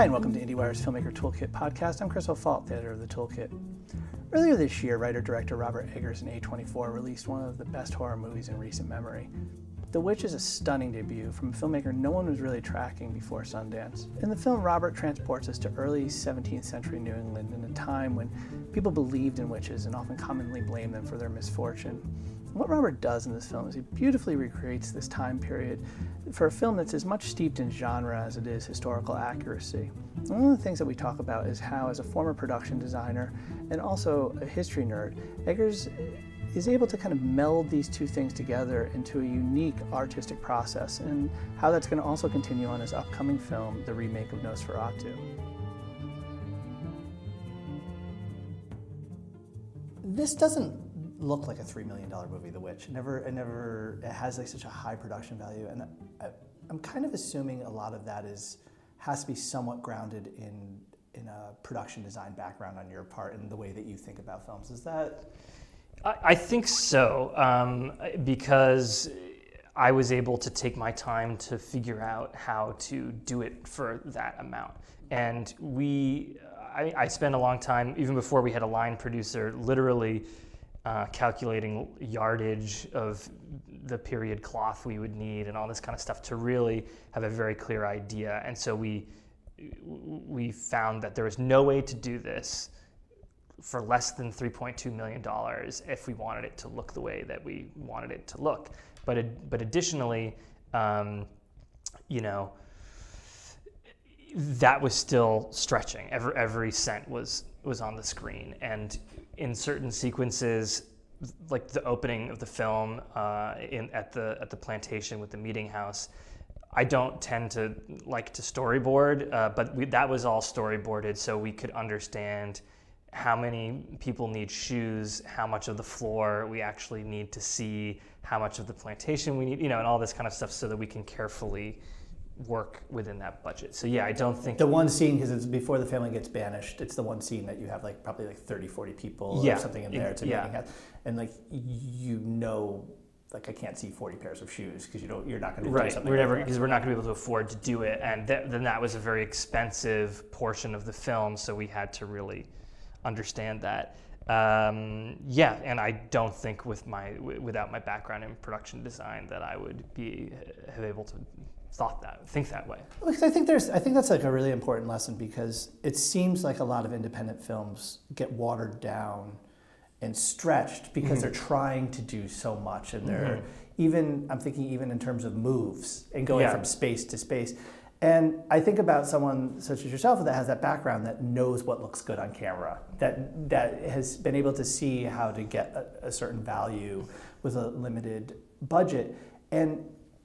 Hi, and welcome to IndieWire's Filmmaker Toolkit podcast. I'm Chris O'Falt, the editor of the Toolkit. Earlier this year, writer director Robert Eggers and A24 released one of the best horror movies in recent memory. The Witch is a stunning debut from a filmmaker no one was really tracking before Sundance. In the film, Robert transports us to early 17th century New England in a time when people believed in witches and often commonly blamed them for their misfortune. What Robert does in this film is he beautifully recreates this time period for a film that's as much steeped in genre as it is historical accuracy. one of the things that we talk about is how, as a former production designer and also a history nerd, Eggers is able to kind of meld these two things together into a unique artistic process, and how that's going to also continue on his upcoming film, the remake of Nosferatu. This doesn't look like a three million dollar movie, The Witch. It never, it never, it has like such a high production value, and I, I'm kind of assuming a lot of that is has to be somewhat grounded in in a production design background on your part and the way that you think about films. Is that? I, I think so, um, because I was able to take my time to figure out how to do it for that amount, and we. I, I spent a long time, even before we had a line producer, literally uh, calculating yardage of the period cloth we would need and all this kind of stuff to really have a very clear idea. And so we we found that there was no way to do this for less than 3.2 million dollars if we wanted it to look the way that we wanted it to look. But but additionally, um, you know, that was still stretching. Every every cent was was on the screen, and in certain sequences, like the opening of the film uh, in, at the at the plantation with the meeting house. I don't tend to like to storyboard, uh, but we, that was all storyboarded so we could understand how many people need shoes, how much of the floor we actually need to see, how much of the plantation we need, you know, and all this kind of stuff so that we can carefully work within that budget. So yeah, I don't think the one scene because it's before the family gets banished. It's the one scene that you have like probably like 30, 40 people yeah, or something in there. It's a yeah. meeting house, and like you know. Like I can't see forty pairs of shoes because you don't. You're not going to right. do something. We're never because we're not going to be able to afford to do it, and th- then that was a very expensive portion of the film. So we had to really understand that. Um, yeah, and I don't think with my w- without my background in production design that I would be have able to thought that, think that way. Because I think there's, I think that's like a really important lesson because it seems like a lot of independent films get watered down and stretched because mm-hmm. they're trying to do so much and they're mm-hmm. even, I'm thinking even in terms of moves and going yeah. from space to space. And I think about someone such as yourself that has that background that knows what looks good on camera, that that has been able to see how to get a, a certain value with a limited budget. And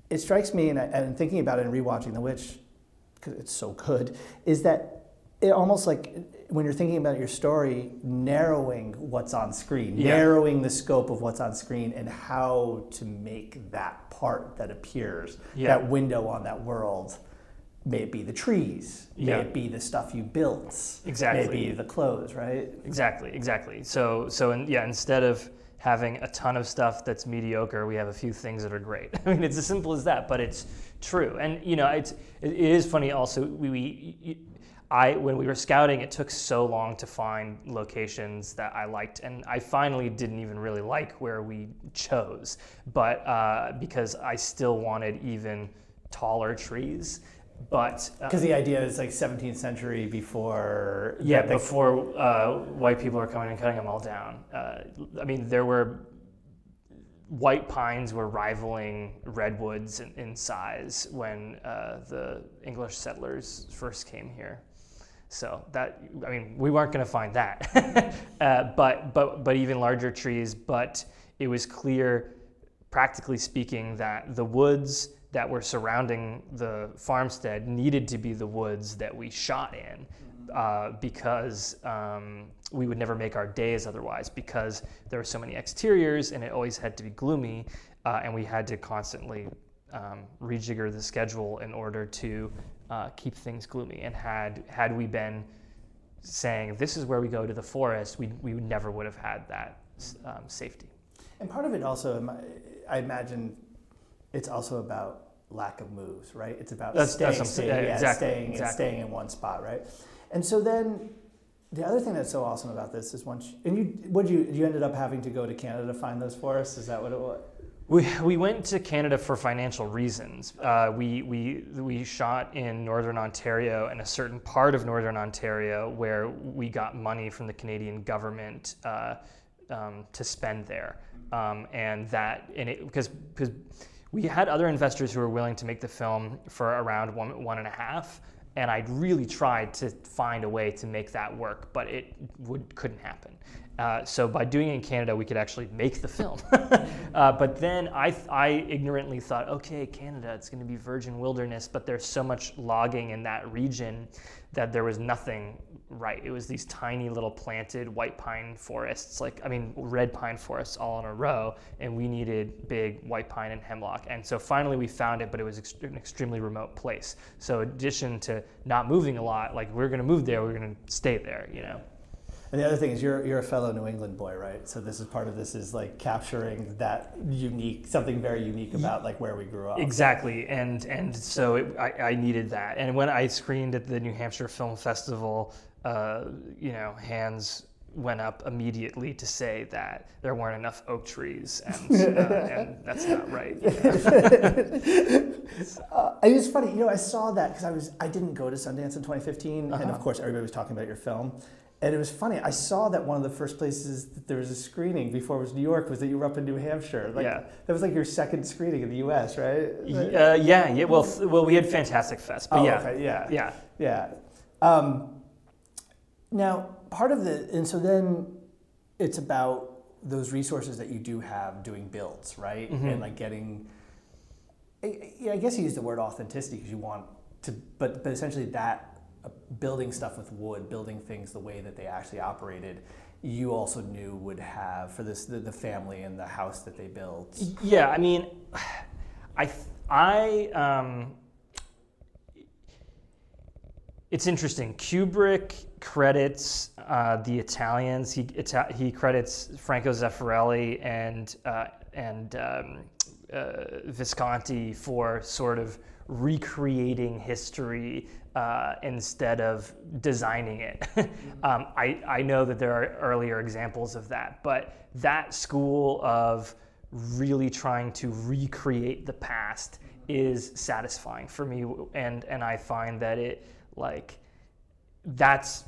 it strikes me, and, I, and thinking about it and rewatching The Witch, because it's so good, is that it almost like when you're thinking about your story, narrowing what's on screen, yeah. narrowing the scope of what's on screen, and how to make that part that appears, yeah. that window on that world. May it be the trees, may yeah. it be the stuff you built, exactly. May it be the clothes, right? Exactly, exactly. So, so and yeah, instead of having a ton of stuff that's mediocre. We have a few things that are great. I mean, it's as simple as that, but it's true. And you know, it's it is funny. Also, we, we I when we were scouting, it took so long to find locations that I liked, and I finally didn't even really like where we chose, but uh, because I still wanted even taller trees but because uh, the idea is like 17th century before yeah the, before uh, white people are coming and cutting them all down. Uh, i mean there were white pines were rivaling redwoods in, in size when uh, the english settlers first came here. So that i mean we weren't going to find that. Uh, but but but even larger trees but it was clear practically speaking that the woods that were surrounding the farmstead needed to be the woods that we shot in uh, because um, we would never make our days otherwise because there were so many exteriors and it always had to be gloomy uh, and we had to constantly um, rejigger the schedule in order to uh, keep things gloomy. And had had we been saying this is where we go to the forest we, we never would have had that um, safety. And part of it also i imagine it's also about lack of moves, right? It's about That's- staying, that's staying. Yeah, yeah, exactly, staying, and exactly. staying in one spot, right? And so then the other thing that's so awesome about this is once and you what you you ended up having to go to Canada to find those forests. Is that what it was? We, we went to Canada for financial reasons. Uh, we, we, we shot in Northern Ontario and a certain part of Northern Ontario where we got money from the Canadian government uh, um, to spend there. Um, and that, and it, because, because we had other investors who were willing to make the film for around one, one and a half. And I really tried to find a way to make that work, but it would, couldn't happen. Uh, so by doing it in Canada, we could actually make the film. uh, but then I, I ignorantly thought, okay, Canada, it's going to be virgin wilderness, but there's so much logging in that region that there was nothing right. It was these tiny little planted white pine forests, like I mean red pine forests all in a row, and we needed big white pine and hemlock. And so finally we found it, but it was ext- an extremely remote place. So in addition to not moving a lot, like we're going to move there, we're going to stay there, you know. And the other thing is you're you're a fellow New England boy, right? So this is part of this is like capturing that unique something very unique about like where we grew up. Exactly, and and so it, I, I needed that. And when I screened at the New Hampshire Film Festival, uh, you know, hands went up immediately to say that there weren't enough oak trees, and, uh, and that's not right. you know. Uh, it was funny, you know. I saw that because I was I didn't go to Sundance in 2015, and Uh-huh. of course everybody was talking about your film. And it was funny. I saw that one of the first places that there was a screening before it was New York was that you were up in New Hampshire. Like, Yeah. That was like your second screening in the U.S., right? Uh, yeah, yeah. Well, well, we had Fantastic Fest, but Oh, yeah, okay, yeah. yeah. Yeah. Um, now, part of the, and so then it's about those resources that you do have doing builds, right? Mhm. And like getting, I, I guess you use the word authenticity because you want to, but, but essentially that uh, building stuff with wood, building things the way that they actually operated, you also knew would have for this the, the family and the house that they built. Yeah, I mean, I I um, it's interesting. Kubrick credits uh, the Italians. He Ita- he credits Franco Zeffirelli and uh, and um, uh, Visconti for sort of recreating history uh, instead of designing it. um, I, I know that there are earlier examples of that, but that school of really trying to recreate the past is satisfying for me, and and I find that it like that's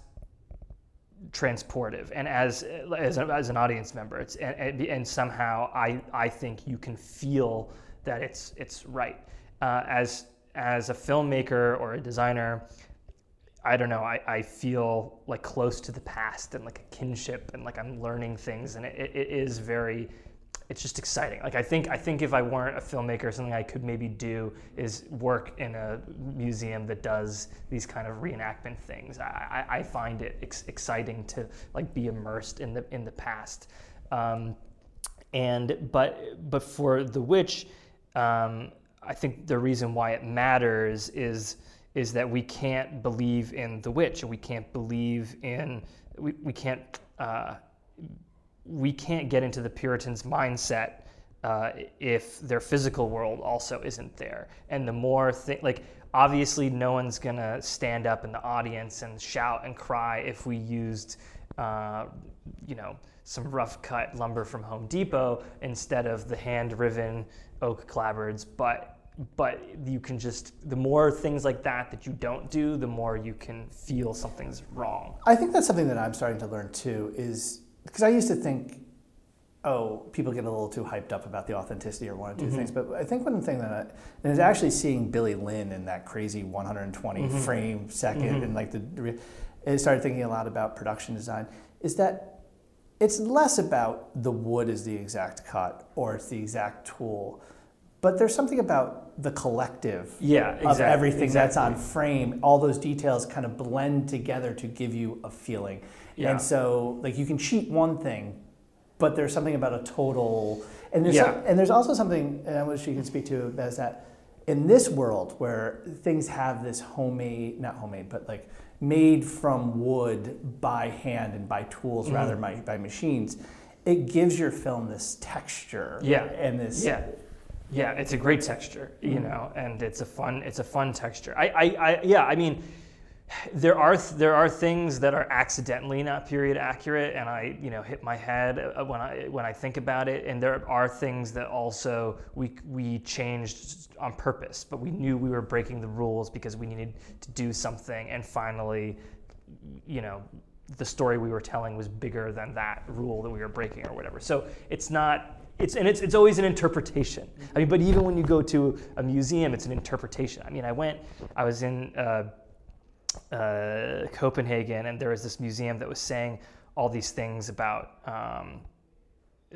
transportive. And as as, a, as an audience member it's and, and, somehow I, I think you can feel that it's it's right. Uh, as as a filmmaker or a designer I don't know I, I feel like close to the past and like a kinship and like I'm learning things. And it, it is very it's just exciting. Like I think I think if I weren't a filmmaker, something I could maybe do is work in a museum that does these kind of reenactment things. I, I, find it ex- exciting to like be immersed in the in the past. Um, and but but for the witch, um, I think the reason why it matters is is that we can't believe in the witch, and we can't believe in we, we can't. Uh, we can't get into the Puritans' mindset uh, if their physical world also isn't there. And the more thi- like obviously no one's gonna stand up in the audience and shout and cry if we used uh, you know some rough cut lumber from Home Depot instead of the hand riven oak clapboards, but but you can just the more things like that that you don't do, the more you can feel something's wrong. I think that's something that I'm starting to learn too. Is because I used to think, oh, people get a little too hyped up about the authenticity or want to do mm-hmm. things. But I think one thing that I, and is actually seeing Billy Lynn in that crazy 120 mm-hmm. frame 2nd mm-hmm. and like the, I started thinking a lot about production design. Is that it's less about the wood is the exact cut or it's the exact tool, but there's something about the collective Yeah, of exactly, everything that's on frame. All those details kind of blend together to give you a feeling. Yeah. And so, like, you can cheat one thing, but there's something about a total. And there's Yeah. some- and there's also something, and I wish you could speak to is that in this world where things have this homemade, not homemade, but like made from wood by hand and by tools rather Mm-hmm. by, by machines, it gives your film this texture. Yeah. And this Yeah. Yeah, it's a great texture, you know, and it's a fun it's a fun texture. I, I, I yeah, I mean, there are th- there are things that are accidentally not period accurate, and I you know hit my head uh, when I when I think about it. And there are things that also we we changed on purpose, but we knew we were breaking the rules because we needed to do something. And finally, you know, the story we were telling was bigger than that rule that we were breaking or whatever. So it's not it's and it's, it's always an interpretation. I mean, but even when you go to a museum, it's an interpretation. I mean, I went, I was in uh, uh, Copenhagen, and there was this museum that was saying all these things about um,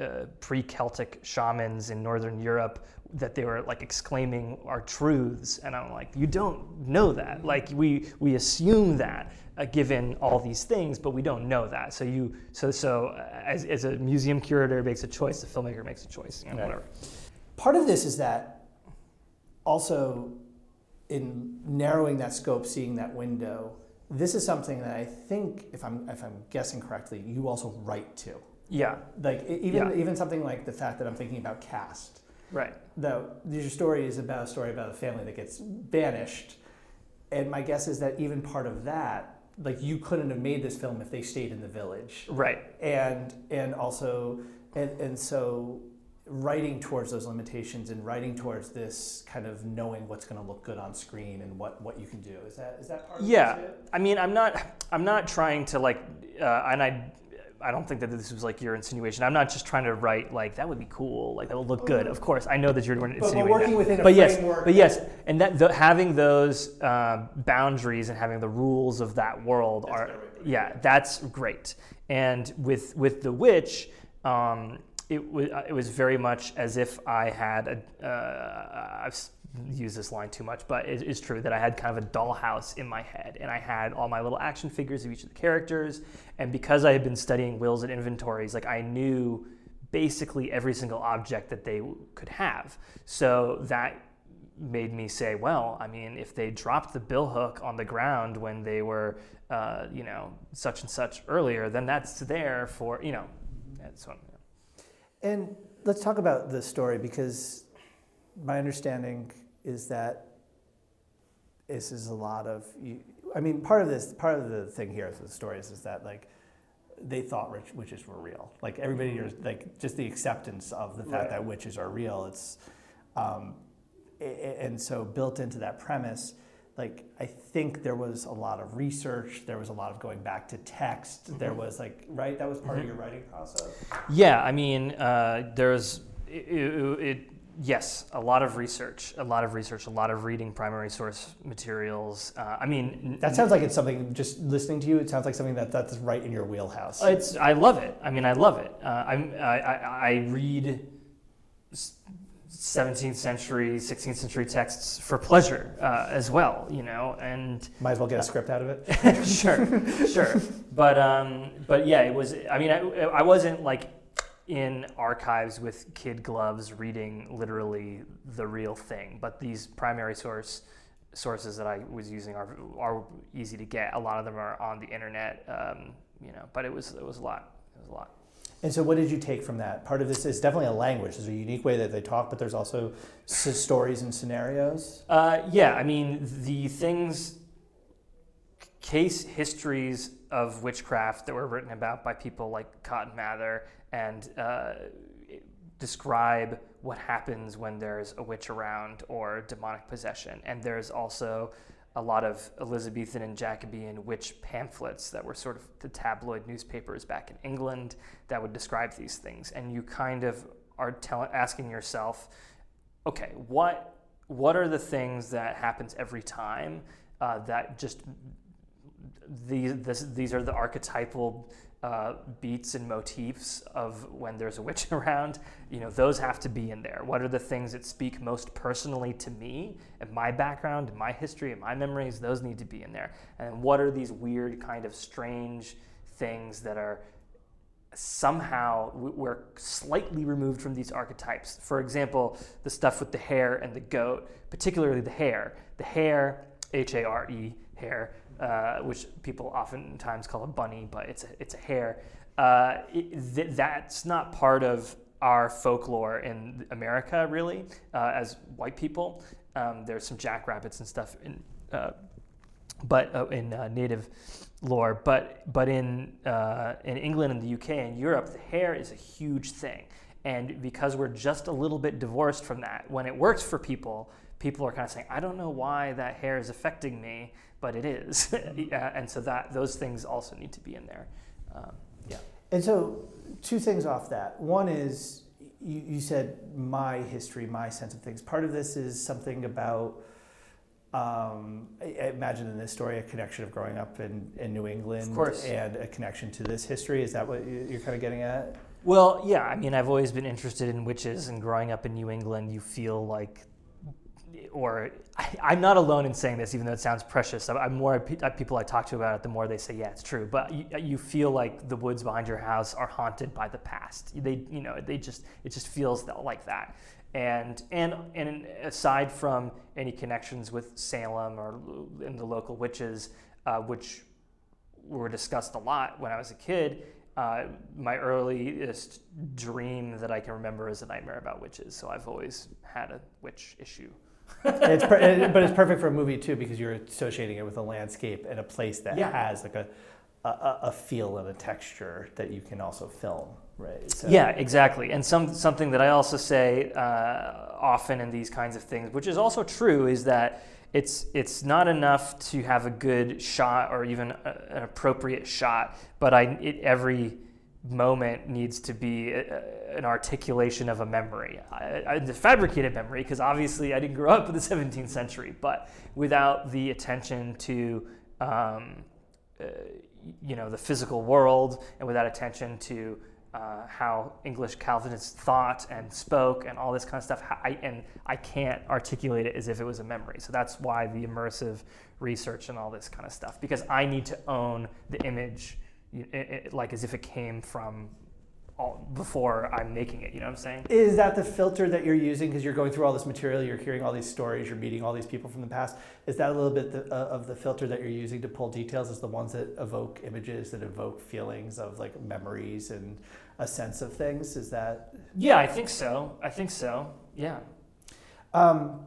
uh, pre-Celtic shamans in Northern Europe that they were like exclaiming our truths, and I'm like, you don't know that. Like we we assume that uh, given all these things, but we don't know that. So you so so uh, as, as a museum curator makes a choice, the filmmaker makes a choice, you know, Right. whatever. Part of this is that also in narrowing that scope, seeing that window, this is something that I think, if I'm if I'm guessing correctly, you also write to. Yeah, Like even Yeah. even something like the fact that I'm thinking about cast. Right. The your story is about a story about a family that gets banished, and my guess is that even part of that, like you couldn't have made this film if they stayed in the village Right. and and also and, and so writing towards those limitations and writing towards this kind of knowing what's going to look good on screen and what what you can do is that is that part of Yeah, it too? I mean, I'm not, I'm not trying to like, uh, and I, I don't think that this was like your insinuation. I'm not just trying to write like that would be cool, like that would look good. Of course, I know that you're but insinuating working that. within a but yes, but yes, and that the, having those uh, boundaries and having the rules of that world That's are, yeah, that's great. And with with the witch. Um, it was, it was very much as if I had a, uh, I've used this line too much, but it is true that I had kind of a dollhouse in my head and I had all my little action figures of each of the characters. And because I had been studying wills and inventories, like I knew basically every single object that they could have. So that made me say, well, I mean, if they dropped the bill hook on the ground when they were, uh, you know, such and such earlier, then that's there for, you know, what, and let's talk about the story because my understanding is that this is a lot of you, I mean part of this part of the thing here with the stories is that like they thought rich witches were real. Like everybody here, like just the acceptance of the fact that witches are real. It's, um, and so built into that premise, like I think there was a lot of research. There was a lot of going back to text. There was like right that was part of Mhm. your writing process. Yeah, I mean, uh, there's it, it, it. Yes, a lot of research, a lot of research, a lot of reading primary source materials. Uh, I mean, That sounds like it's something. Just listening to you, it sounds like something that that's right in your wheelhouse. It's I love it. I mean, I love it. Uh, I'm, I, I I read 17th century, 16th century texts for pleasure uh, as well. You know, and Might as well get a script out of it. sure, sure. But um, but yeah, it was. I mean, I, I wasn't like in archives with kid gloves reading literally the real thing. But these primary source sources that I was using are are easy to get. A lot of them are on the internet. Um, you know, but it was it was a lot. It was a lot. And so, what did you take from that? Part of this is definitely a language. There's a unique way that they talk, but there's also stories and scenarios. Uh, yeah, I mean the things, case histories of witchcraft that were written about by people like Cotton Mather and uh, describe what happens when there's a witch around or demonic possession. And there's also a lot of Elizabethan and Jacobean witch pamphlets that were sort of the tabloid newspapers back in England that would describe these things. And you kind of are tell- asking yourself, okay, what what are the things that happens every time uh, that just these this, these are the archetypal uh, beats and motifs of when there's a witch around. You know, those have to be in there. What are the things that speak most personally to me and my background and my history and my memories? Those need to be in there. And what are these weird kind of strange things that are somehow we're slightly removed from these archetypes. For example, the stuff with the hare and the goat, particularly the hare. The hare, H A R E, hare, uh, which people oftentimes call a bunny, but it's a, it's a hare. Uh, it, th- that's not part of our folklore in America, really, uh, as white people. Um, there's some jackrabbits and stuff in, uh, but uh, in native lore, but but in in England and the UK and Europe, the hare is a huge thing, and because we're just a little bit divorced from that, when it works for people, people are kind of saying, I don't know why that hare is affecting me, but it is, yeah, and so that those things also need to be in there. Um, yeah. And so, two things off that. One is you, you said my history, my sense of things. Part of this is something about um, I I imagine in this story a connection of growing up in, in New England and a connection to this history. Is that what you're kind of getting at? Well, yeah, I mean, I've always been interested in witches, and growing up in New England, you feel like, or I, I'm not alone in saying this, even though it sounds precious. I'm, I'm more pe- uh, people I talk to about it, the more they say, yeah, it's true. But you, you feel like the woods behind your house are haunted by the past. They, you know, they just it just feels like that. And and and aside from any connections with Salem or in the local witches, uh, which were discussed a lot when I was a kid. Uh, my earliest dream that I can remember is a nightmare about witches. So I've always had a witch issue. It's it- but it's perfect for a movie too because you're associating it with a landscape and a place that Yeah. has like a, a a feel and a texture that you can also film, right? So, Yeah, exactly. And some something that I also say uh, often in these kinds of things, which is also true, is that it's it's not enough to have a good shot or even a, an appropriate shot, but I it, every moment needs to be a, an articulation of a memory, I, I, the fabricated memory, because obviously I didn't grow up in the 17th century, but without the attention to um, uh, you know the physical world and without attention to uh, how English Calvinists thought and spoke and all this kind of stuff. I, and I can't articulate it as if it was a memory. So that's why the immersive research and all this kind of stuff, because I need to own the image, y- i- i- like as if it came from all, before I'm making it. You know what I'm saying? Is that the filter that you're using because you're going through all this material, you're hearing all these stories, you're meeting all these people from the past? Is that a little bit the, uh, of the filter that you're using to pull details Is the ones that evoke images, that evoke feelings of like memories and a sense of things? Is that Yeah, I think so. I think so. Yeah. Um,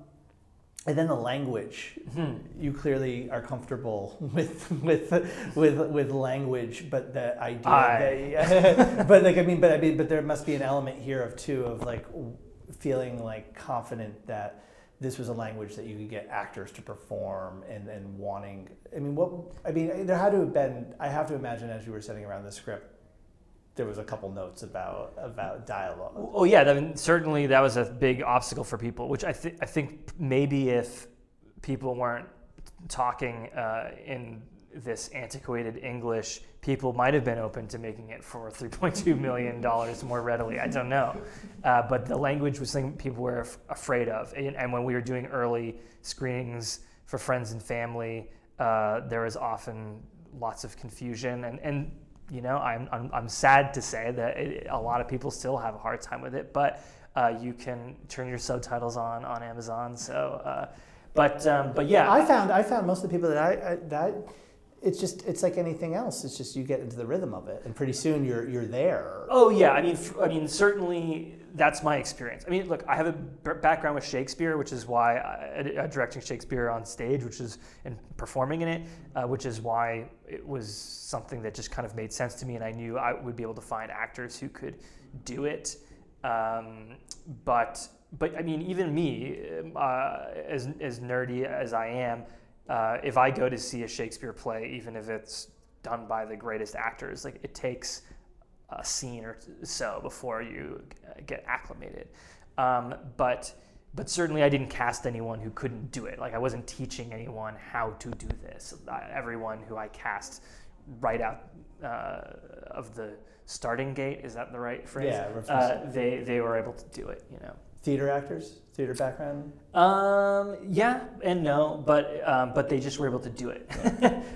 and then the language. Hmm. You clearly are comfortable with with with with language, but the idea I- that, but like I mean, but I mean, but there must be an element here of too of like feeling like confident that this was a language that you could get actors to perform and and wanting. I mean, what I mean, there had to have been. I have to imagine as you were sitting around the script, there was a couple notes about about dialogue. Oh yeah, I mean, certainly that was a big obstacle for people. Which I think I think maybe if people weren't talking uh, in this antiquated English, people might have been open to making it for 3.2 million dollars more readily. I don't know, uh, but the language was something people were af- afraid of. And, and when we were doing early screenings for friends and family, uh, there was often lots of confusion and and you know, I'm, I'm, I'm sad to say that it, a lot of people still have a hard time with it, but uh, you can turn your subtitles on on Amazon. So, uh, but um, but yeah, I found I found most of the people that I, I that it's just it's like anything else. It's just you get into the rhythm of it, and pretty soon you're you're there. Oh yeah, I mean, I mean, certainly that's my experience. I mean, look, I have a background with Shakespeare, which is why I, directing Shakespeare on stage, which is and performing in it, uh, which is why it was something that just kind of made sense to me, and I knew I would be able to find actors who could do it. Um, but but I mean, even me, um, uh, as as nerdy as I am, uh, if I go to see a Shakespeare play, even if it's done by the greatest actors, like it takes a scene or so before you get acclimated. Um, but but certainly I didn't cast anyone who couldn't do it. Like I wasn't teaching anyone how to do this. Everyone who I cast right out uh, of the starting gate is that the right phrase? Yeah, Uh, they they were able to do it. You know. theater actors, theater background. Um, yeah and no, but um, but they just were able to do it.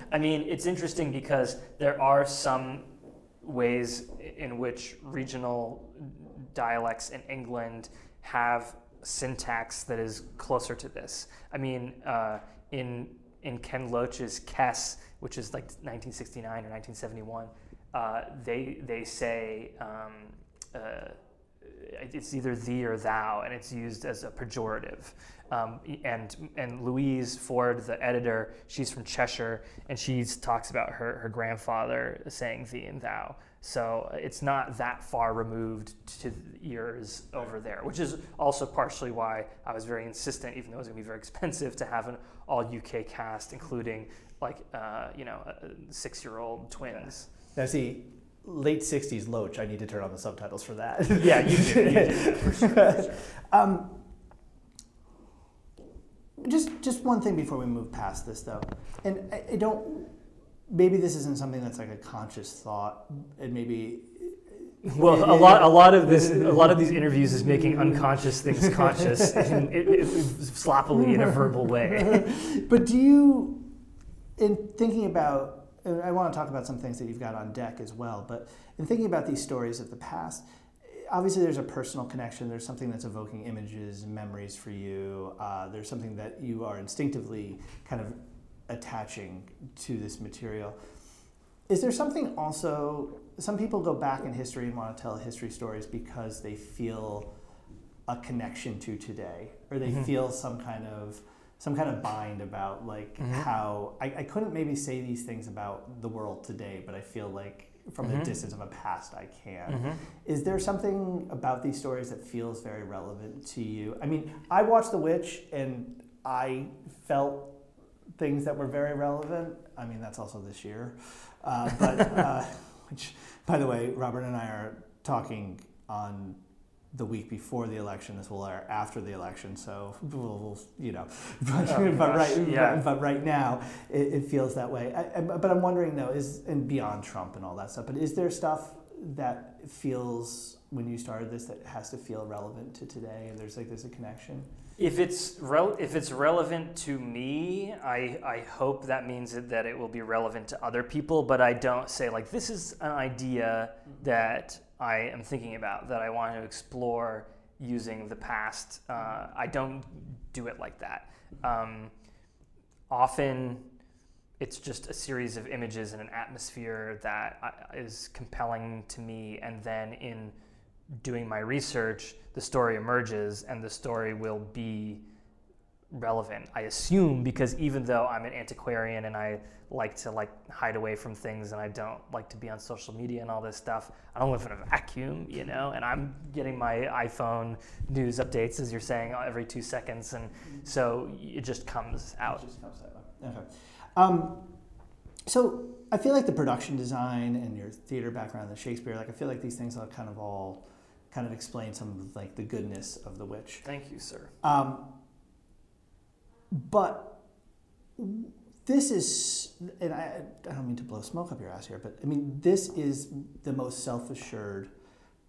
I mean, it's interesting because there are some ways in which regional dialects in England have syntax that is closer to this. I mean, uh, in in Ken Loach's Kes, which is like 1969 or 1971, uh, they they say. Um, uh, it's either thee or thou, and it's used as a pejorative. Um, and and Louise Ford, the editor, she's from Cheshire, and she talks about her, her grandfather saying thee and thou. So it's not that far removed to the years over there, which is also partially why I was very insistent, even though it was going to be very expensive, to have an all UK cast, including like uh, you know uh, six year old twins. Now see, late '60s Loach. I need to turn on the subtitles for that. yeah, you do. You do for sure, for sure. Um, just just one thing before we move past this though, and I, I don't. Maybe this isn't something that's like a conscious thought, and maybe well, a lot, a lot of this, a lot of these interviews is making unconscious things conscious, in, it, it, sloppily in a verbal way. but do you, in thinking about, I want to talk about some things that you've got on deck as well. But in thinking about these stories of the past, obviously there's a personal connection. There's something that's evoking images and memories for you. Uh, there's something that you are instinctively kind of attaching to this material. Is there something also? Some people go back in history and want to tell history stories because they feel a connection to today, or they mm-hmm. feel some kind of some kind of bind about like mm-hmm. how I, I couldn't maybe say these things about the world today, but I feel like from mm-hmm. the distance of a past I can. Mm-hmm. Is there something about these stories that feels very relevant to you? I mean, I watched The Witch and I felt things that were very relevant. I mean, that's also this year. Uh, but, uh, which, by the way, Robert and I are talking on the week before the election. This will air after the election, so we'll, we'll you know. Oh, but, oh, but right, yeah. but, but, right now, it, it feels that way. I, I, but I'm wondering though, is and beyond Trump and all that stuff. But is there stuff that feels when you started this that has to feel relevant to today, and there's like there's a connection? If it's re- if it's relevant to me, I, I hope that means that it will be relevant to other people. But I don't say like this is an idea mm-hmm. that I am thinking about that I want to explore using the past. Uh, I don't do it like that. Um, often, it's just a series of images and an atmosphere that uh, compelling to me, and then in doing my research, the story emerges, and the story will be relevant. I assume because even though I'm an antiquarian and I like to like hide away from things and I don't like to be on social media and all this stuff, I don't live in a vacuum, you know. And I'm getting my iPhone news updates as you're saying every two seconds, and so it just comes out. It just comes out. Okay. Um, so I feel like the production design and your theater background, the Shakespeare, like I feel like these things are kind of all kind of explain some of like the goodness of the witch. Thank you, sir. Um, but this is, and I, I don't mean to blow smoke up your ass here, but I mean, this is the most self assured,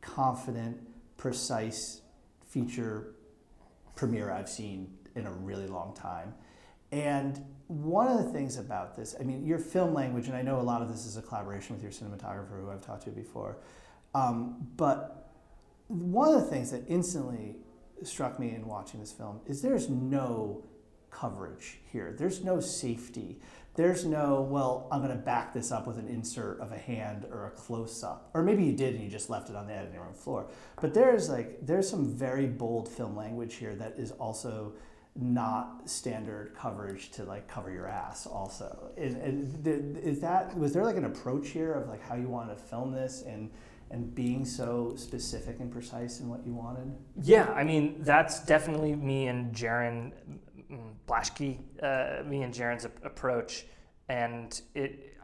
confident, precise feature premiere I've seen in a really long time. And one of the things about this, I mean, your film language, and I know a lot of this is a collaboration with your cinematographer who I've talked to before, um, but one of the things that instantly struck me in watching this film is there's no coverage here. There's no safety. There's no, well, I'm going to back this up with an insert of a hand or a close up. Or maybe you did and you just left it on the editing room floor. But there's like, there's some very bold film language here that is also not standard coverage to like cover your ass also. Is, is that, was there like an approach here of like how you wanted to film this and and being so specific and precise in what you wanted? Yeah, I mean that's definitely me and Jarin Blaschke, uh, me and Jarin's approach, and it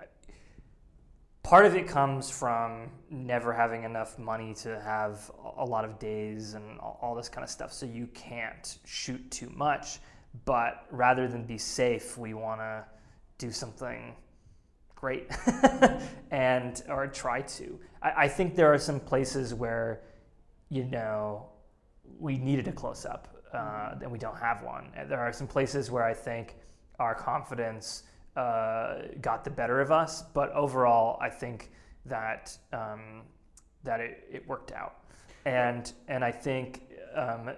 part of it comes from never having enough money to have a lot of days and all this kind of stuff, so you can't shoot too much. But rather than be safe, we want to do something great and or try to. I, I think there are some places where you know we needed a close up uh, and we don't have one. There are some places where I think our confidence uh, got the better of us, but overall, I think that um, that it, it worked out, and and I think. Um,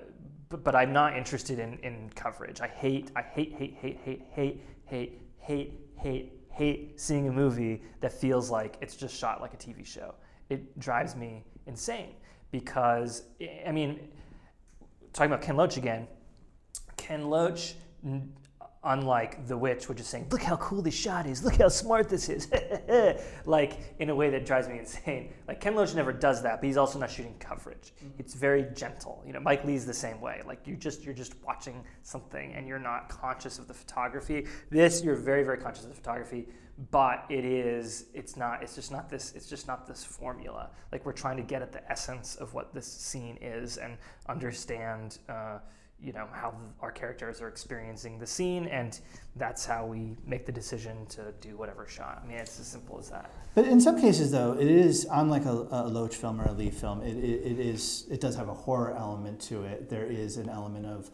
but, but I'm not interested in, in coverage. I hate, I hate, hate, hate, hate, hate, hate, hate, hate, hate seeing a movie that feels like it's just shot like a TV show. It drives me insane because I mean, talking about Ken Loach again, Ken Loach, unlike The Witch, which is saying, "Look how cool this shot is! Look how smart this is!" like in a way that drives me insane. Like Ken Loach never does that, but he's also not shooting coverage. It's very gentle. You know, Mike Leigh's the same way. Like you just you're just watching something and you're not conscious of the photography. This you're very very conscious of the photography, but it is it's not it's just not this it's just not this formula. Like we're trying to get at the essence of what this scene is and understand. Uh, you know how our characters are experiencing the scene and that's how we make the decision to do whatever shot i mean it's as simple as that But in some cases, though, it is unlike a, a Loach film or a Leigh film. It, it, it is it does have a horror element to it. There is an element of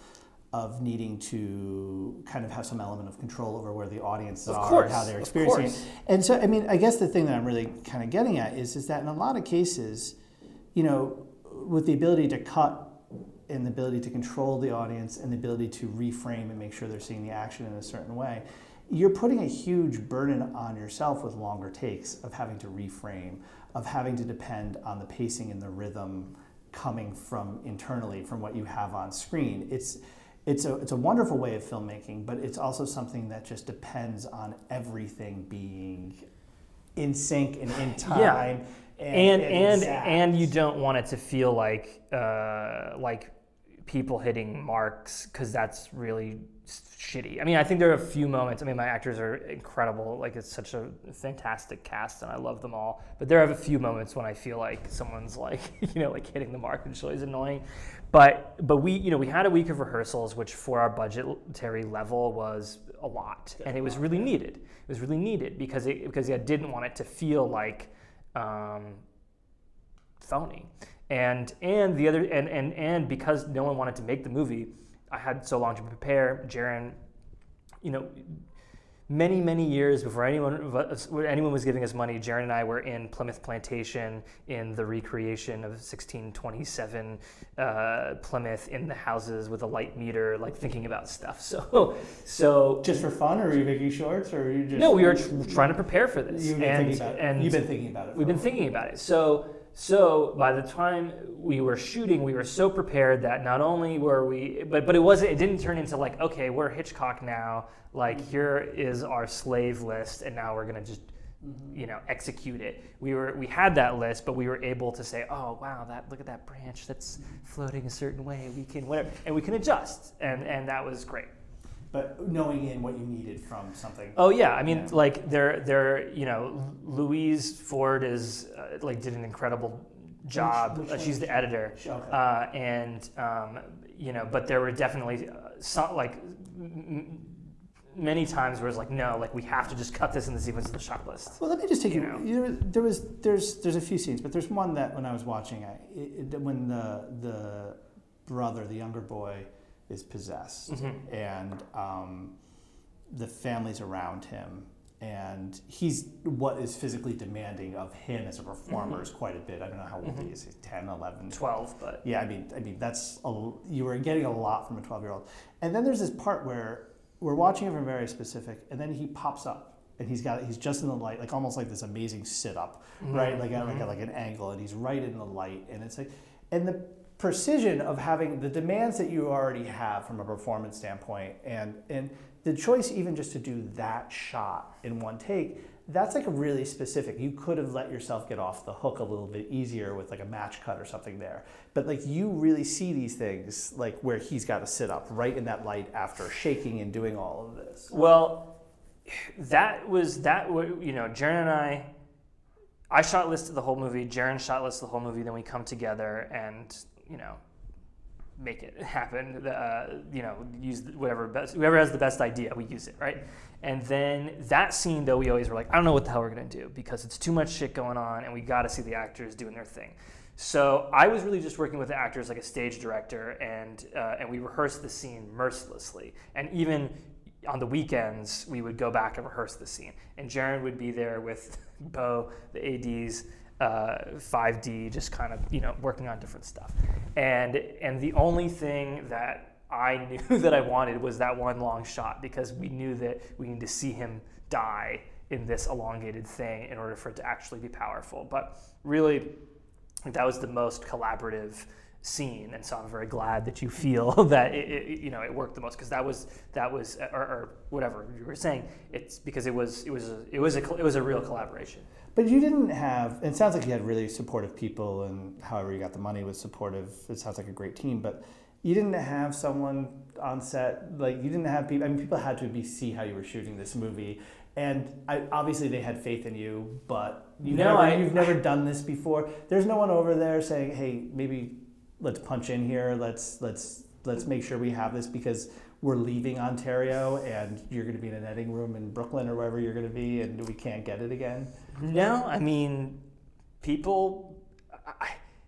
of needing to kind of have some element of control over where the audiences Of are course, and how they're experiencing it. And so, I mean, I guess the thing that I'm really kind of getting at is is that in a lot of cases, you know, with the ability to cut and the ability to control the audience and the ability to reframe and make sure they're seeing the action in a certain way, you're putting a huge burden on yourself with longer takes of having to reframe, of having to depend on the pacing and the rhythm coming from internally from what you have on screen. It's it's a, it's a wonderful way of filmmaking, but it's also something that just depends on everything being in sync and in time. Yeah. and and exact. and you don't want it to feel like uh, like people hitting marks because that's really shitty. I mean, I think there are a few moments. I mean, my actors are incredible. Like it's such a fantastic cast, and I love them all. But there are a few moments when I feel like someone's like you know like hitting the mark, which is always annoying. But but we you know we had a week of rehearsals, which for our budgetary level was a lot, and it was really needed. It was really needed because it, because I didn't want it to feel like um, phony. And and the other and, and and because no one wanted to make the movie, I had so long to prepare. Jarin, you know, many many years before anyone anyone was giving us money, Jarin and I were in Plimoth Plantation in the recreation of 1627 uh, Plymouth in the houses with a light meter, like thinking about stuff. So so just for fun, or are you making shorts, or are you just no, we were tr- trying to prepare for this. You've been and, thinking about it. and You've been thinking about it. We've been thinking about it. So, so by the time we were shooting, we were so prepared that not only were we, but but it wasn't. It didn't turn into like, okay, we're Hitchcock now. Like mm-hmm. here is our slave list, and now we're gonna just, mm-hmm. you know, execute it. We were we had that list, but we were able to say, oh wow, that look at that branch that's mm-hmm. floating a certain way. We can whatever, and we can adjust, and and that was great. But knowing in what you needed from something. Oh yeah, I mean, Yeah. like they're they're you know Louise Ford is uh, like did an incredible job. which Uh, she's the editor, Okay. uh, and um, you know, but there were definitely uh, some like m- many times where it's like no, like we have to just cut this in the sequence of the shot list. Well, let me just take You you. know. you there was there's there's a few scenes, but there's one that when I was watching, I, it, it- when the the brother, the younger boy, is possessed, Mhm. and um, the families around him, and he's what is physically demanding of him as a performer is quite a bit. I don't know how old he Mhm. is. He's 10, 11, Twelve, but Yeah, I mean, I mean that's a, you were getting a lot from a twelve year old, and then there's this part where we're watching him from very specific, and then he pops up, and he's got he's just in the light, like almost like this amazing sit up, right? Like at, like at like an angle, and he's right in the light, and it's like, and the precision of having the demands that you already have from a performance standpoint, and and the choice even just to do that shot in one take that's like a really specific. You could have let yourself get off the hook a little bit easier with like a match cut or something there. But like you really see these things like where he's got to sit up right in that light after shaking and doing all of this. Well, that was that. You know, Jarin and I, I shot listed the whole movie. Jarin shot listed the whole movie. Then we come together and you know make it happen. Uh, you know, use whatever best, whoever has the best idea, we use it, right? And then that scene, though, we always were like, I don't know what the hell we're gonna do because it's too much shit going on, and we got to see the actors doing their thing. So I was really just working with the actors like a stage director, and uh, and we rehearsed the scene mercilessly. And even on the weekends, we would go back and rehearse the scene. And Jarin would be there with Bo, the ads, uh, 5D, just kind of you know working on different stuff. And and the only thing that I knew that I wanted was that one long shot because we knew that we need to see him die in this elongated thing in order for it to actually be powerful. But really, that was the most collaborative scene, and so I'm very glad that you feel that it, it you know it worked the most because that was that was uh, or, or, whatever you were saying. It's because it was it was a, it was a it was a real collaboration. But you didn't have. It sounds like you had really supportive people, and however you got the money was supportive. It sounds like a great team, but you didn't have someone on set like you didn't have people. I mean, people had to be see how you were shooting this movie, and I, obviously they had faith in you. But you No, never, I- you've never done this before. There's no one over there saying, "Hey, maybe let's punch in here. Let's let's let's make sure we have this because." We're leaving Ontario, and you're going to be in an editing room in Brooklyn or wherever you're going to be, and we can't get it again. No, I mean, people,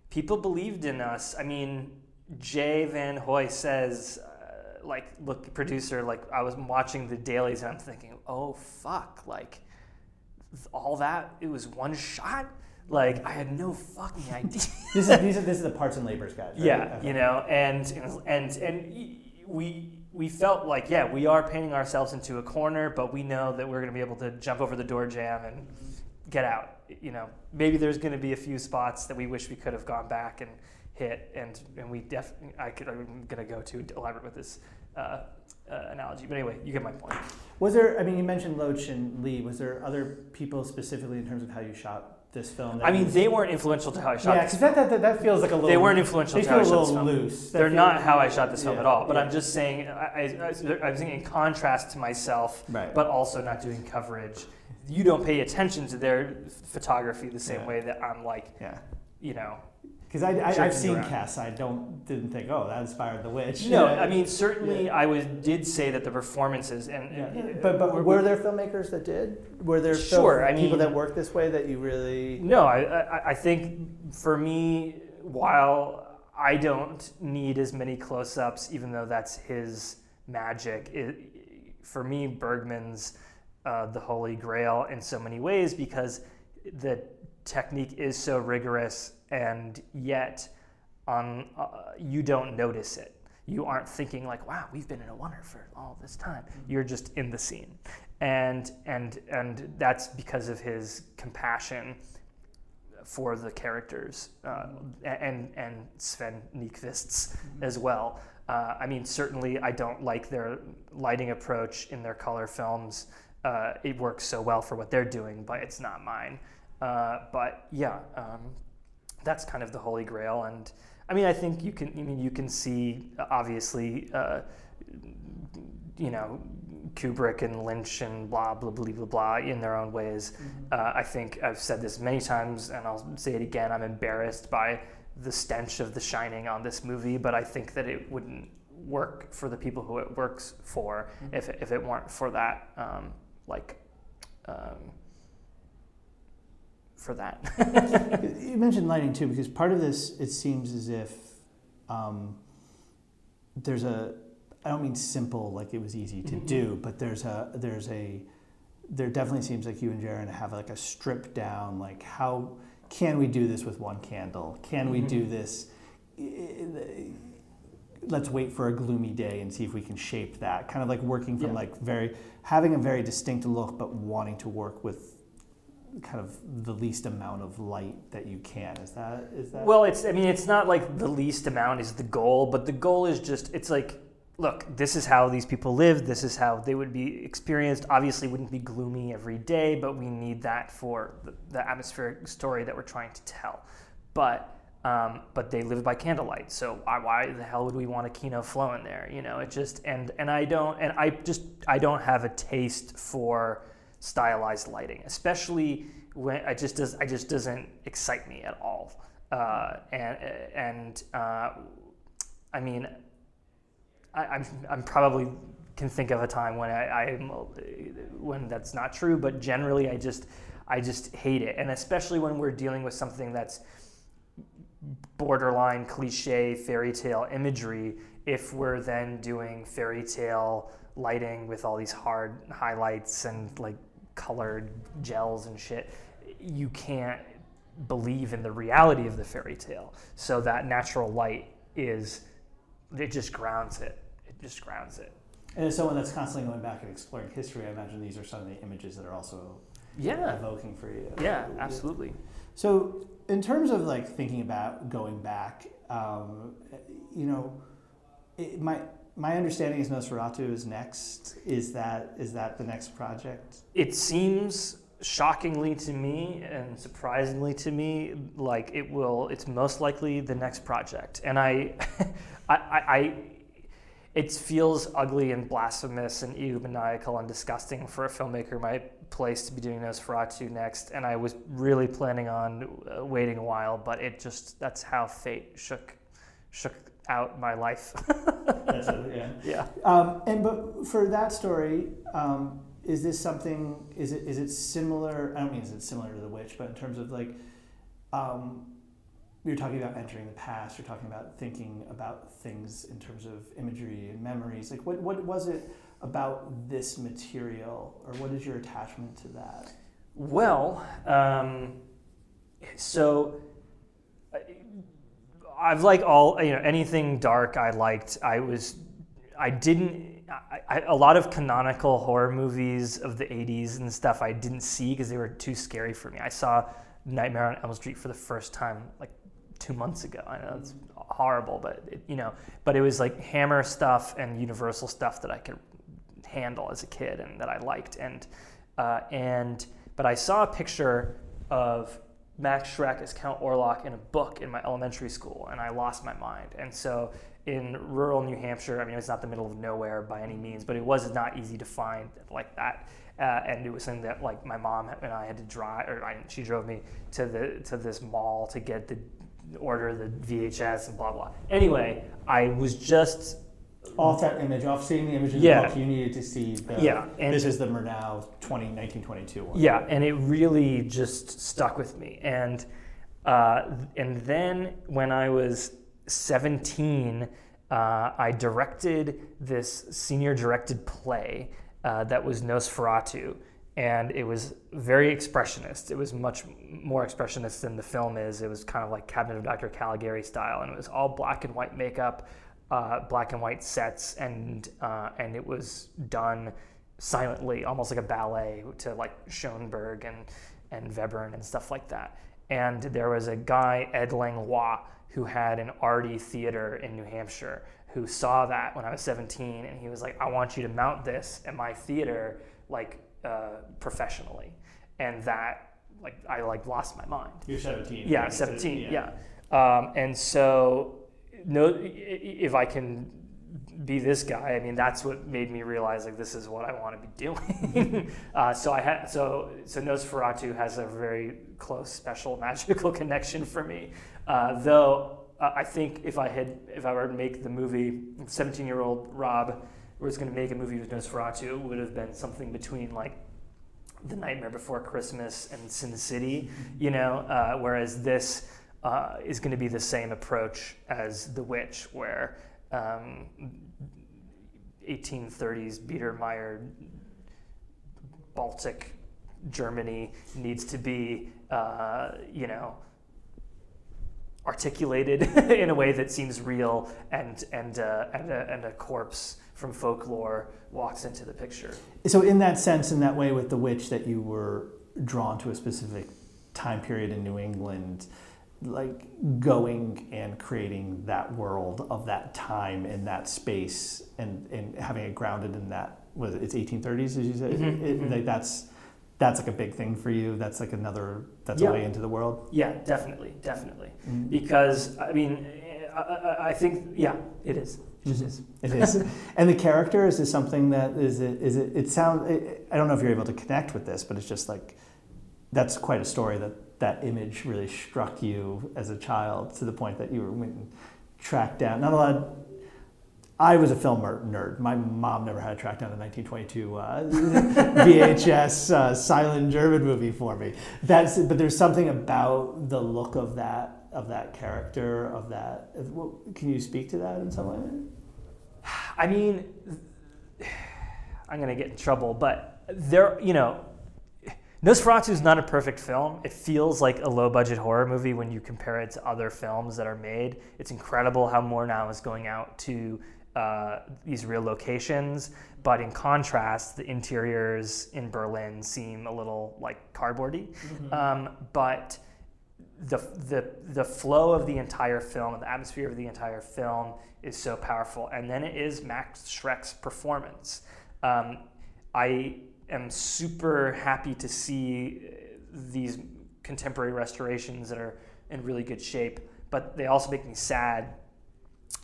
people believed in us. I mean, Jay Van Hoy says, uh, like, look, producer, like, I was watching the dailies and I'm thinking, oh fuck, like, all that it was one shot. Like, I had no fucking idea. This is these are this is the Parts and Labor's guys. Right? Yeah, Okay. you know, and and and we we felt like yeah, we are painting ourselves into a corner, but we know that we're going to be able to jump over the door jamb and get out. You know, maybe there's going to be a few spots that we wish we could have gone back and hit, and and we definitely I could I'm going to go to elaborate with this uh, uh, analogy, but anyway, you get my point. Was there? I mean, you mentioned Loach and Leigh. Was there other people specifically in terms of how you shot this film? I mean, they weren't influential to how I shot. yeah, because that, that, that feels like a little. They weren't influential They to feel how I a shot this little film. loose. They're not how I shot this film yeah, at all. But yeah. I'm just saying, I, I, I, I'm saying in contrast to myself, Right. but also not doing coverage. You don't pay attention to their photography the same Yeah. way that I'm like, Yeah. you know. Because I, I, I've seen around. casts. I don't didn't think, oh, that inspired The Witch. No. I mean certainly Yeah. I was did say that the performances and Yeah. and- But but we're- were there filmmakers that did? Were there Sure, I people mean- that worked this way that you really? No, I, I, I think for me, while I don't need as many close ups, even though that's his magic, it, for me, Bergman's uh, the holy grail in so many ways because the technique is so rigorous and yet on, uh, you don't notice it. You aren't thinking like, "Wow, we've been in a oner for all this time." You're just in the scene, and and and that's because of his compassion for the characters uh, and and Sven Nykvist's as well. Uh, I mean, certainly, I don't like their lighting approach in their color films. Uh, it works so well for what they're doing, but it's not mine. Uh, but yeah, um, that's kind of the holy grail. And I mean, I think you can. I mean, you can see uh, obviously. Uh, you know, Kubrick and Lynch and blah blah blah blah blah in their own ways. Uh, I think I've said this many times, and I'll say it again. I'm embarrassed by the stench of The Shining on this movie, but I think that it wouldn't work for the people who it works for if if it weren't for that, um, like. Um, for that. You mentioned lighting too, because part of this it seems as if um, there's a. I don't mean simple, like it was easy to Mhm. do, but there's a there's a there definitely seems like you and Jarin have like a stripped down, like how can we do this with one candle? Can we do Mhm. this? Let's wait for a gloomy day and see if we can shape that. Kind of like working from Yeah. like very having a very distinct look, but wanting to work with kind of the least amount of light that you can. Is that is that? Well, it's I mean it's not like the least amount is the goal, but the goal is just it's like look, this is how these people live, this is how they would be experienced. Obviously wouldn't be gloomy every day, but we need that for the, the atmospheric story that we're trying to tell. But um, but they live by candlelight, so why, why the hell would we want a Kino Flo in there? You know, it just and and I don't and I just I don't have a taste for stylized lighting, especially when I just does I just doesn't excite me at all. Uh, and and uh, I mean, I, I'm I'm probably can think of a time when I, I'm when that's not true, but generally I just I just hate it, and especially when we're dealing with something that's borderline cliche fairy tale imagery. If we're then doing fairy tale lighting with all these hard highlights and like colored gels and shit, you can't believe in the reality of the fairy tale. So that natural light is, it just grounds it. It just grounds it. and as someone that's constantly going back and exploring history, I imagine these are some of the images that are also Yeah. evoking for you. Yeah, absolutely. So, in terms of like thinking about going back, um, you know, it, my my understanding is Nosferatu is next. Is that is that the next project? It seems shockingly to me and surprisingly to me like it will it's most likely the next project and i I, I, I it feels ugly and blasphemous and egomaniacal and disgusting for a filmmaker my place to be doing Nosferatu next and I was really planning on uh, waiting a while but it just that's how fate shook shook out my life That's a, yeah. yeah Um, and but for that story, um, is this something? Is it is it similar? I don't mean is it similar to the witch, but in terms of like, um, you're talking about entering the past. You're talking about thinking about things in terms of imagery and memories. Like, what what was it about this material, or what is your attachment to that? Well, um, so I- I've like all you know anything dark I liked. I was I didn't I, I, a lot of canonical horror movies of the 80s and stuff I didn't see because they were too scary for me. I saw Nightmare on Elm Street for the first time like two months ago. I know it's horrible, but it, you know, but it was like Hammer stuff and Universal stuff that I could handle as a kid and that I liked. And uh, and but I saw a picture of Max Schreck as Count Orlok in a book in my elementary school, and I lost my mind. And so in rural New Hampshire, I mean, it's not the middle of nowhere by any means, but it was not easy to find like that. Uh, and it was something that like my mom and I had to drive, or I, she drove me to the to this mall to get the order the VHS and blah blah. Anyway, I was just Off that image, off seeing the image in Yeah. the book, you needed to see the. Yeah, and- this is the Murnau 20, 1922 one. Yeah, and it really just stuck with me. And uh, and then when I was 17, uh, I directed this senior directed play uh, that was Nosferatu. And it was very expressionist. It was much more expressionist than the film is. It was kind of like Cabinet of Dr. Caligari style, and it was all black and white makeup, uh, black and white sets, and uh, and it was done silently, almost like a ballet to like Schoenberg and and Webern and stuff like that. And there was a guy Ed Langlois who had an arty theater in New Hampshire who saw that when I was 17, and he was like, "I want you to mount this at my theater, like uh, professionally," and that like I like lost my mind. You're 17. Yeah, right? So, 17. Yeah. Um, and so, no, if I can be this guy, I mean, that's what made me realize like this is what I want to be doing. uh, so I had so so Nosferatu has a very close, special, magical connection for me. Uh, though uh, I think if I had if I were to make the movie, 17 year old Rob was going to make a movie with Nosferatu, it would have been something between like the Nightmare Before Christmas and Sin City, you know, uh, whereas this uh, is going to be the same approach as The Witch, where um, 1830s Biedermeier Baltic Germany needs to be, uh, you know, articulated in a way that seems real, and and uh, and, a, and a corpse from folklore walks into the picture. So, in that sense, in that way, with The Witch, that you were drawn to a specific time period in New England, like going and creating that world of that time and that space and, and having it grounded in that, was it, it's 1830s, as you said? Mhm, It- mhm. like that's, that's like a big thing for you. That's like another, that's Yeah. a way into the world. Yeah, definitely, definitely. Mhm. Because I mean, I, I, I think yeah, it is. It just is. It is. and the character is this something that is it is it it sounds I don't know if you're able to connect with this, but it's just like that's quite a story that that image really struck you as a child to the point that you were went and tracked down. Not a lot I was a film nerd. My mom never had to track down a 1922 uh, VHS uh, silent German movie for me. That's but there's something about the look of that of that character of that. Can you speak to that in some way? I mean, I'm gonna get in trouble, but there, you know, Nosferatu is not a perfect film. It feels like a low-budget horror movie when you compare it to other films that are made. It's incredible how Murnau is going out to uh, these real locations, but in contrast, the interiors in Berlin seem a little like cardboardy. Mm-hmm. Um, but the, the, the flow of the entire film, the atmosphere of the entire film is so powerful. And then it is Max Schreck's performance. Um, I am super happy to see these contemporary restorations that are in really good shape, but they also make me sad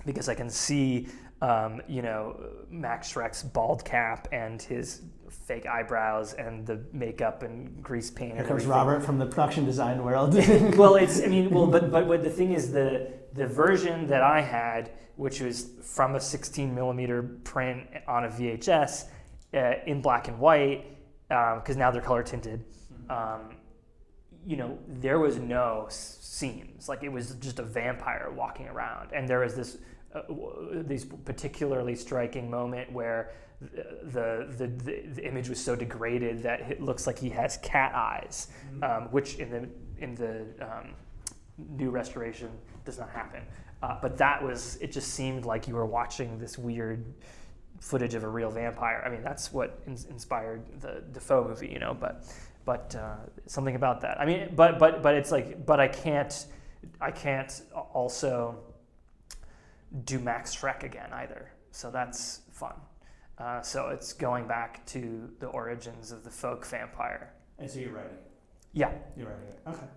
because I can see, um, you know, Max Schreck's bald cap and his fake eyebrows and the makeup and grease paint. Here comes Robert from the production design world. well, it's I mean, well, but but what the thing is the the version that I had, which was from a 16 millimeter print on a VHS uh, in black and white, because um, now they're color tinted. Um, you know, there was no scenes Like it was just a vampire walking around, and there was this uh, this particularly striking moment where the, the, the, the, image was so degraded that it looks like he has cat eyes, mm-hmm. um, which in the in the um, new restoration does not happen. Uh, but that was it. Just seemed like you were watching this weird footage of a real vampire. I mean, that's what in- inspired the Dafoe movie, you know. But but uh, something about that. I mean, but but but it's like, but I can't I can't also do Max Schreck again either. So that's fun. Uh, so it's going back to the origins of the folk vampire. And so you're writing. Yeah. You're writing it. Okay.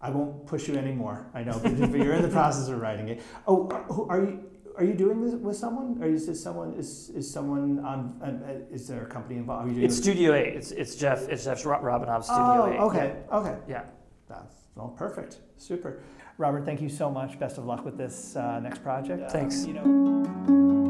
I won't push you anymore. I know, but you're in the process of writing it. Oh, are you? Are you doing this with someone, or is this someone? Is is someone on? Uh, is there a company involved? Are you doing it's Studio Eight. It's it's Jeff. It's Jeff Robinov Studio oh, Eight. okay, yeah. okay. Yeah. That's all perfect. Super. Robert, thank you so much. Best of luck with this uh, next project. Thanks. Um, you know.